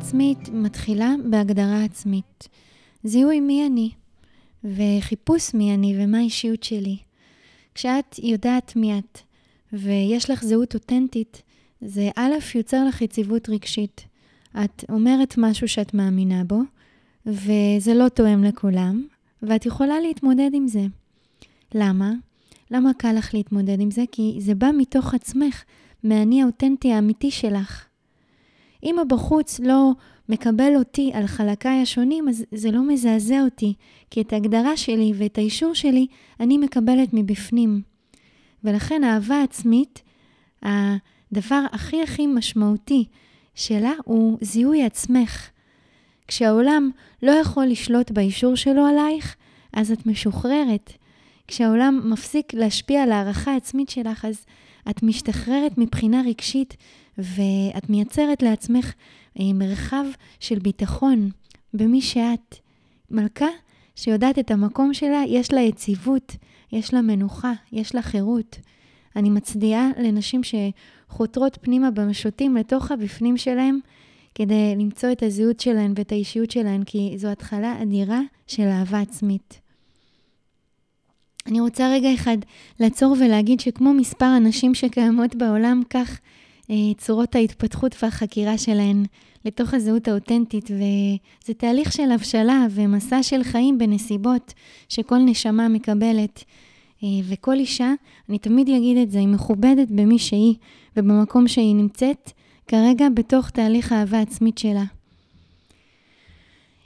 עצמית מתחילה בהגדרה עצמית. זיהוי מי אני, וחיפוש מי אני ומה האישיות שלי. כשאת יודעת מי את, ויש לך זהות אותנטית, זה א', יוצר לך יציבות רגשית. את אומרת משהו שאת מאמינה בו, וזה לא תואם לכולם, ואת יכולה להתמודד עם זה. למה? למה קל לך להתמודד עם זה? כי זה בא מתוך עצמך, מהאני האותנטי האמיתי שלך. אם הבחוץ לא מקבל אותי על חלקיי השונים, אז זה לא מזעזע אותי, כי את ההגדרה שלי ואת האישור שלי אני מקבלת מבפנים. ולכן אהבה עצמית, הדבר הכי הכי משמעותי שלה הוא זיהוי עצמך. כשהעולם לא יכול לשלוט באישור שלו עלייך, אז את משוחררת. כשהעולם מפסיק להשפיע על הערכה העצמית שלך, אז את משתחררת מבחינה רגשית ואת מייצרת לעצמך אה, מרחב של ביטחון במי שאת. מלכה שיודעת את המקום שלה, יש לה יציבות, יש לה מנוחה, יש לה חירות. אני מצדיעה לנשים שחותרות פנימה במשוטים לתוך הבפנים שלהם, כדי למצוא את הזהות שלהן ואת האישיות שלהן, כי זו התחלה אדירה של אהבה עצמית. אני רוצה רגע אחד לעצור ולהגיד שכמו מספר הנשים שקיימות בעולם, כך אה, צורות ההתפתחות והחקירה שלהן לתוך הזהות האותנטית, וזה תהליך של הבשלה ומסע של חיים בנסיבות שכל נשמה מקבלת. אה, וכל אישה, אני תמיד אגיד את זה, היא מכובדת במי שהיא ובמקום שהיא נמצאת, כרגע בתוך תהליך האהבה העצמית שלה.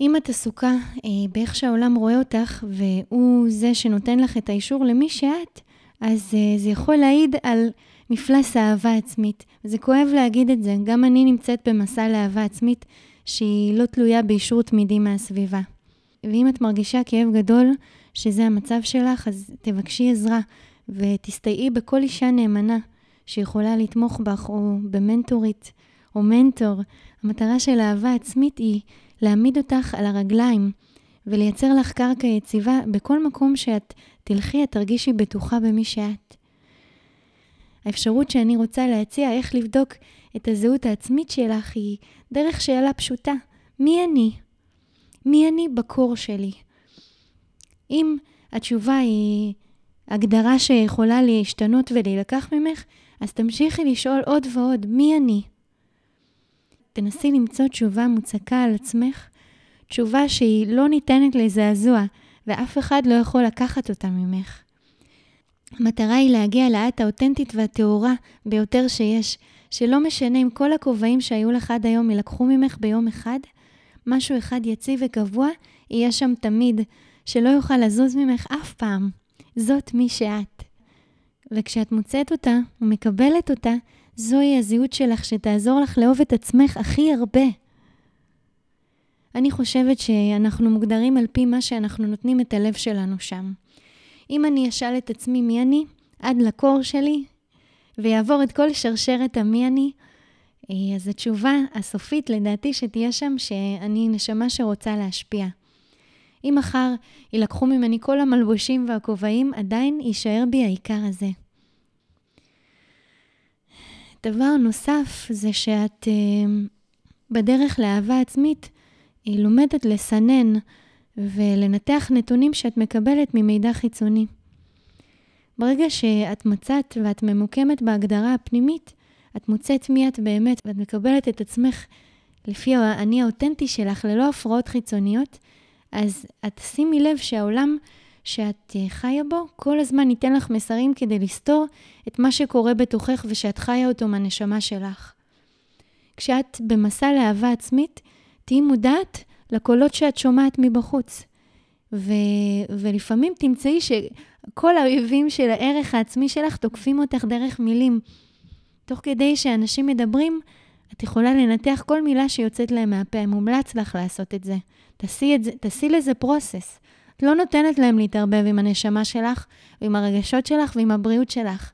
אם את עסוקה אה, באיך שהעולם רואה אותך, והוא זה שנותן לך את האישור למי שאת, אז אה, זה יכול להעיד על מפלס האהבה עצמית. זה כואב להגיד את זה, גם אני נמצאת במסע לאהבה עצמית שהיא לא תלויה באישור תמידי מהסביבה. ואם את מרגישה כאב גדול, שזה המצב שלך, אז תבקשי עזרה ותסתייעי בכל אישה נאמנה שיכולה לתמוך בך, או במנטורית, או מנטור. המטרה של אהבה עצמית היא להעמיד אותך על הרגליים ולייצר לך קרקע יציבה בכל מקום שאת תלכי, את תרגישי בטוחה במי שאת. האפשרות שאני רוצה להציע איך לבדוק את הזהות העצמית שלך היא דרך שאלה פשוטה, מי אני? מי אני בקור שלי? אם התשובה היא הגדרה שיכולה להשתנות ולהילקח ממך, אז תמשיכי לשאול עוד ועוד, מי אני? תנסי למצוא תשובה מוצקה על עצמך, תשובה שהיא לא ניתנת לזעזוע, ואף אחד לא יכול לקחת אותה ממך. המטרה היא להגיע לעת האותנטית והטהורה ביותר שיש, שלא משנה אם כל הכובעים שהיו לך עד היום יילקחו ממך ביום אחד, משהו אחד יציב וקבוע יהיה שם תמיד, שלא יוכל לזוז ממך אף פעם. זאת מי שאת. וכשאת מוצאת אותה ומקבלת אותה, זוהי הזהות שלך שתעזור לך לאהוב את עצמך הכי הרבה. אני חושבת שאנחנו מוגדרים על פי מה שאנחנו נותנים את הלב שלנו שם. אם אני אשאל את עצמי מי אני, עד לקור שלי, ויעבור את כל שרשרת המי אני, אה, אז התשובה הסופית לדעתי שתהיה שם שאני נשמה שרוצה להשפיע. אם מחר יילקחו ממני כל המלבושים והכובעים, עדיין יישאר בי העיקר הזה. דבר נוסף זה שאת uh, בדרך לאהבה עצמית, היא לומדת לסנן ולנתח נתונים שאת מקבלת ממידע חיצוני. ברגע שאת מצאת ואת ממוקמת בהגדרה הפנימית, את מוצאת מי את באמת ואת מקבלת את עצמך לפי האני האותנטי שלך ללא הפרעות חיצוניות, אז את שימי לב שהעולם שאת אה, חיה בו, כל הזמן ייתן לך מסרים כדי לסתור את מה שקורה בתוכך ושאת חיה אותו מהנשמה שלך. כשאת במסע לאהבה עצמית, תהיי מודעת לקולות שאת שומעת מבחוץ. ו... ולפעמים תמצאי שכל האויבים של הערך העצמי שלך תוקפים אותך דרך מילים. תוך כדי שאנשים מדברים, את יכולה לנתח כל מילה שיוצאת להם מהפה, מומלץ לך לעשות את זה, תעשי לזה פרוסס. את לא נותנת להם להתערבב עם הנשמה שלך, ועם הרגשות שלך ועם הבריאות שלך.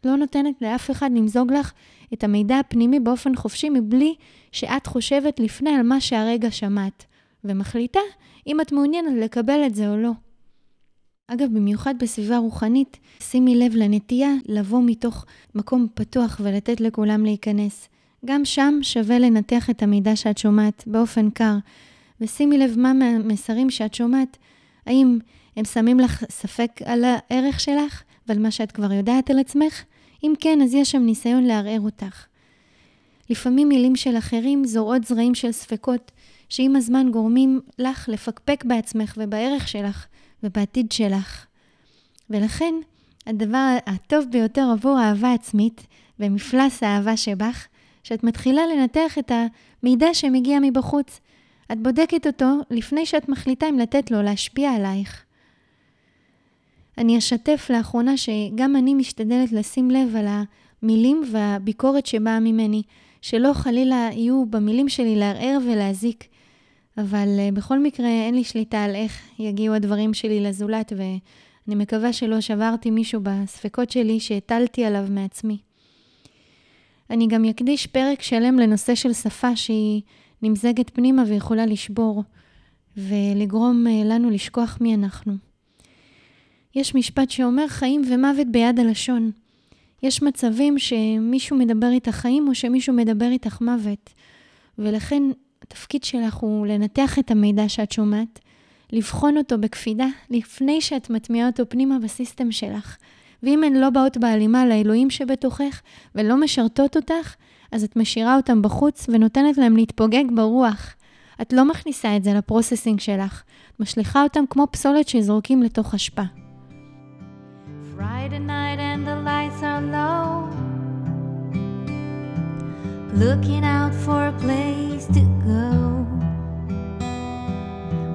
את לא נותנת לאף אחד למזוג לך את המידע הפנימי באופן חופשי מבלי שאת חושבת לפני על מה שהרגע שמעת, ומחליטה אם את מעוניינת לקבל את זה או לא. אגב, במיוחד בסביבה רוחנית, שימי לב לנטייה לבוא מתוך מקום פתוח ולתת לכולם להיכנס. גם שם שווה לנתח את המידע שאת שומעת באופן קר, ושימי לב מה מהמסרים שאת שומעת, האם הם שמים לך ספק על הערך שלך ועל מה שאת כבר יודעת על עצמך? אם כן, אז יש שם ניסיון לערער אותך. לפעמים מילים של אחרים זורעות זרעים של ספקות, שעם הזמן גורמים לך לפקפק בעצמך ובערך שלך ובעתיד שלך. ולכן, הדבר הטוב ביותר עבור אהבה עצמית ומפלס האהבה שבך, שאת מתחילה לנתח את המידע שמגיע מבחוץ. את בודקת אותו לפני שאת מחליטה אם לתת לו להשפיע עלייך. אני אשתף לאחרונה שגם אני משתדלת לשים לב על המילים והביקורת שבאה ממני, שלא חלילה יהיו במילים שלי לערער ולהזיק. אבל uh, בכל מקרה אין לי שליטה על איך יגיעו הדברים שלי לזולת, ואני מקווה שלא שברתי מישהו בספקות שלי שהטלתי עליו מעצמי. אני גם אקדיש פרק שלם לנושא של שפה שהיא נמזגת פנימה ויכולה לשבור, ולגרום uh, לנו לשכוח מי אנחנו. יש משפט שאומר חיים ומוות ביד הלשון. יש מצבים שמישהו מדבר איתך חיים או שמישהו מדבר איתך מוות. ולכן התפקיד שלך הוא לנתח את המידע שאת שומעת, לבחון אותו בקפידה לפני שאת מטמיעה אותו פנימה בסיסטם שלך. ואם הן לא באות בהלימה לאלוהים שבתוכך ולא משרתות אותך, אז את משאירה אותם בחוץ ונותנת להם להתפוגג ברוח. את לא מכניסה את זה לפרוססינג שלך, את משליכה אותם כמו פסולת שזורקים לתוך אשפה. Looking out for a place to go.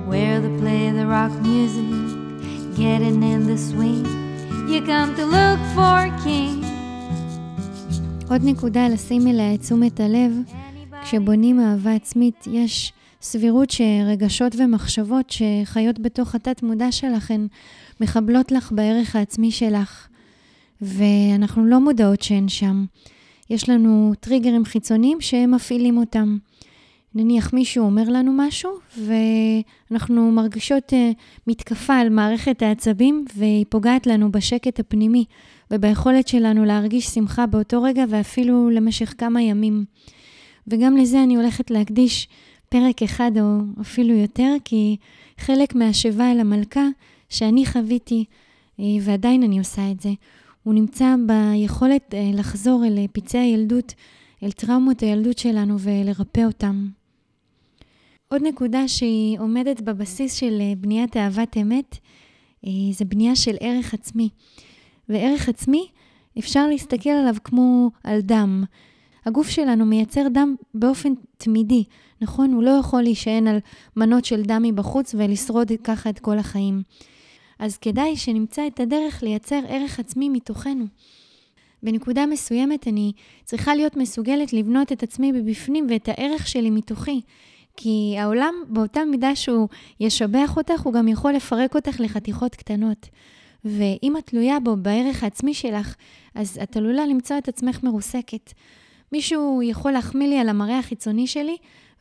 Where they play the rock music, getting in the swing. You come to look for king. עוד נקודה לשים אליה את תשומת הלב, כשבונים אהבה עצמית, יש סבירות שרגשות ומחשבות שחיות בתוך התת-מודע שלכן מחבלות לך בערך העצמי שלך, ואנחנו לא מודעות שהן שם. יש לנו טריגרים חיצוניים שהם מפעילים אותם. נניח מישהו אומר לנו משהו, ואנחנו מרגישות uh, מתקפה על מערכת העצבים, והיא פוגעת לנו בשקט הפנימי, וביכולת שלנו להרגיש שמחה באותו רגע, ואפילו למשך כמה ימים. וגם לזה אני הולכת להקדיש פרק אחד או אפילו יותר, כי חלק מהשיבה אל המלכה שאני חוויתי, אה, ועדיין אני עושה את זה, הוא נמצא ביכולת אה, לחזור אל פצעי הילדות, אל טראומות הילדות שלנו ולרפא אותם. עוד נקודה שהיא עומדת בבסיס של אה, בניית אהבת אמת, זה בנייה של ערך עצמי. וערך עצמי, אפשר להסתכל עליו כמו על דם. הגוף שלנו מייצר דם באופן תמידי, נכון? הוא לא יכול להישען על מנות של דם מבחוץ ולשרוד ככה את כל החיים. אז כדאי שנמצא את הדרך לייצר ערך עצמי מתוכנו. בנקודה מסוימת אני צריכה להיות מסוגלת לבנות את עצמי מבפנים ואת הערך שלי מתוכי. כי העולם, באותה מידה שהוא ישבח אותך, הוא גם יכול לפרק אותך לחתיכות קטנות. ואם את תלויה בו, בערך העצמי שלך, אז את עלולה למצוא את עצמך מרוסקת. מישהו יכול להחמיא לי על המראה החיצוני שלי,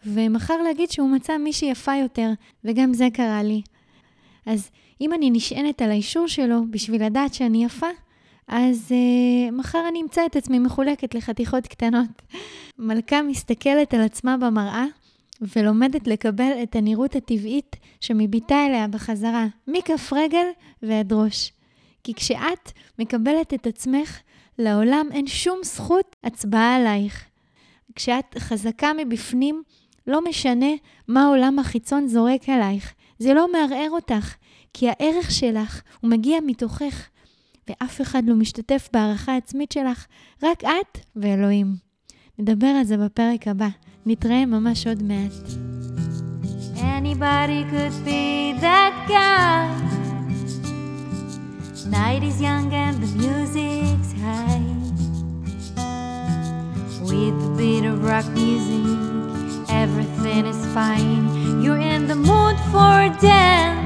ומחר להגיד שהוא מצא מישהי יפה יותר, וגם זה קרה לי. אז אם אני נשענת על האישור שלו בשביל לדעת שאני יפה, אז uh, מחר אני אמצא את עצמי מחולקת לחתיכות קטנות. מלכה מסתכלת על עצמה במראה ולומדת לקבל את הנראות הטבעית שמביטה אליה בחזרה, מכף רגל ועד ראש. כי כשאת מקבלת את עצמך, לעולם אין שום זכות הצבעה עלייך. כשאת חזקה מבפנים, לא משנה מה העולם החיצון זורק עלייך. זה לא מערער אותך, כי הערך שלך הוא מגיע מתוכך, ואף אחד לא משתתף בהערכה העצמית שלך, רק את ואלוהים. נדבר על זה בפרק הבא. נתראה ממש עוד מעט. Anybody could be that guy. Night is young and the music's high. With the beat of rock music, everything is fine. You're in the mood for a dance.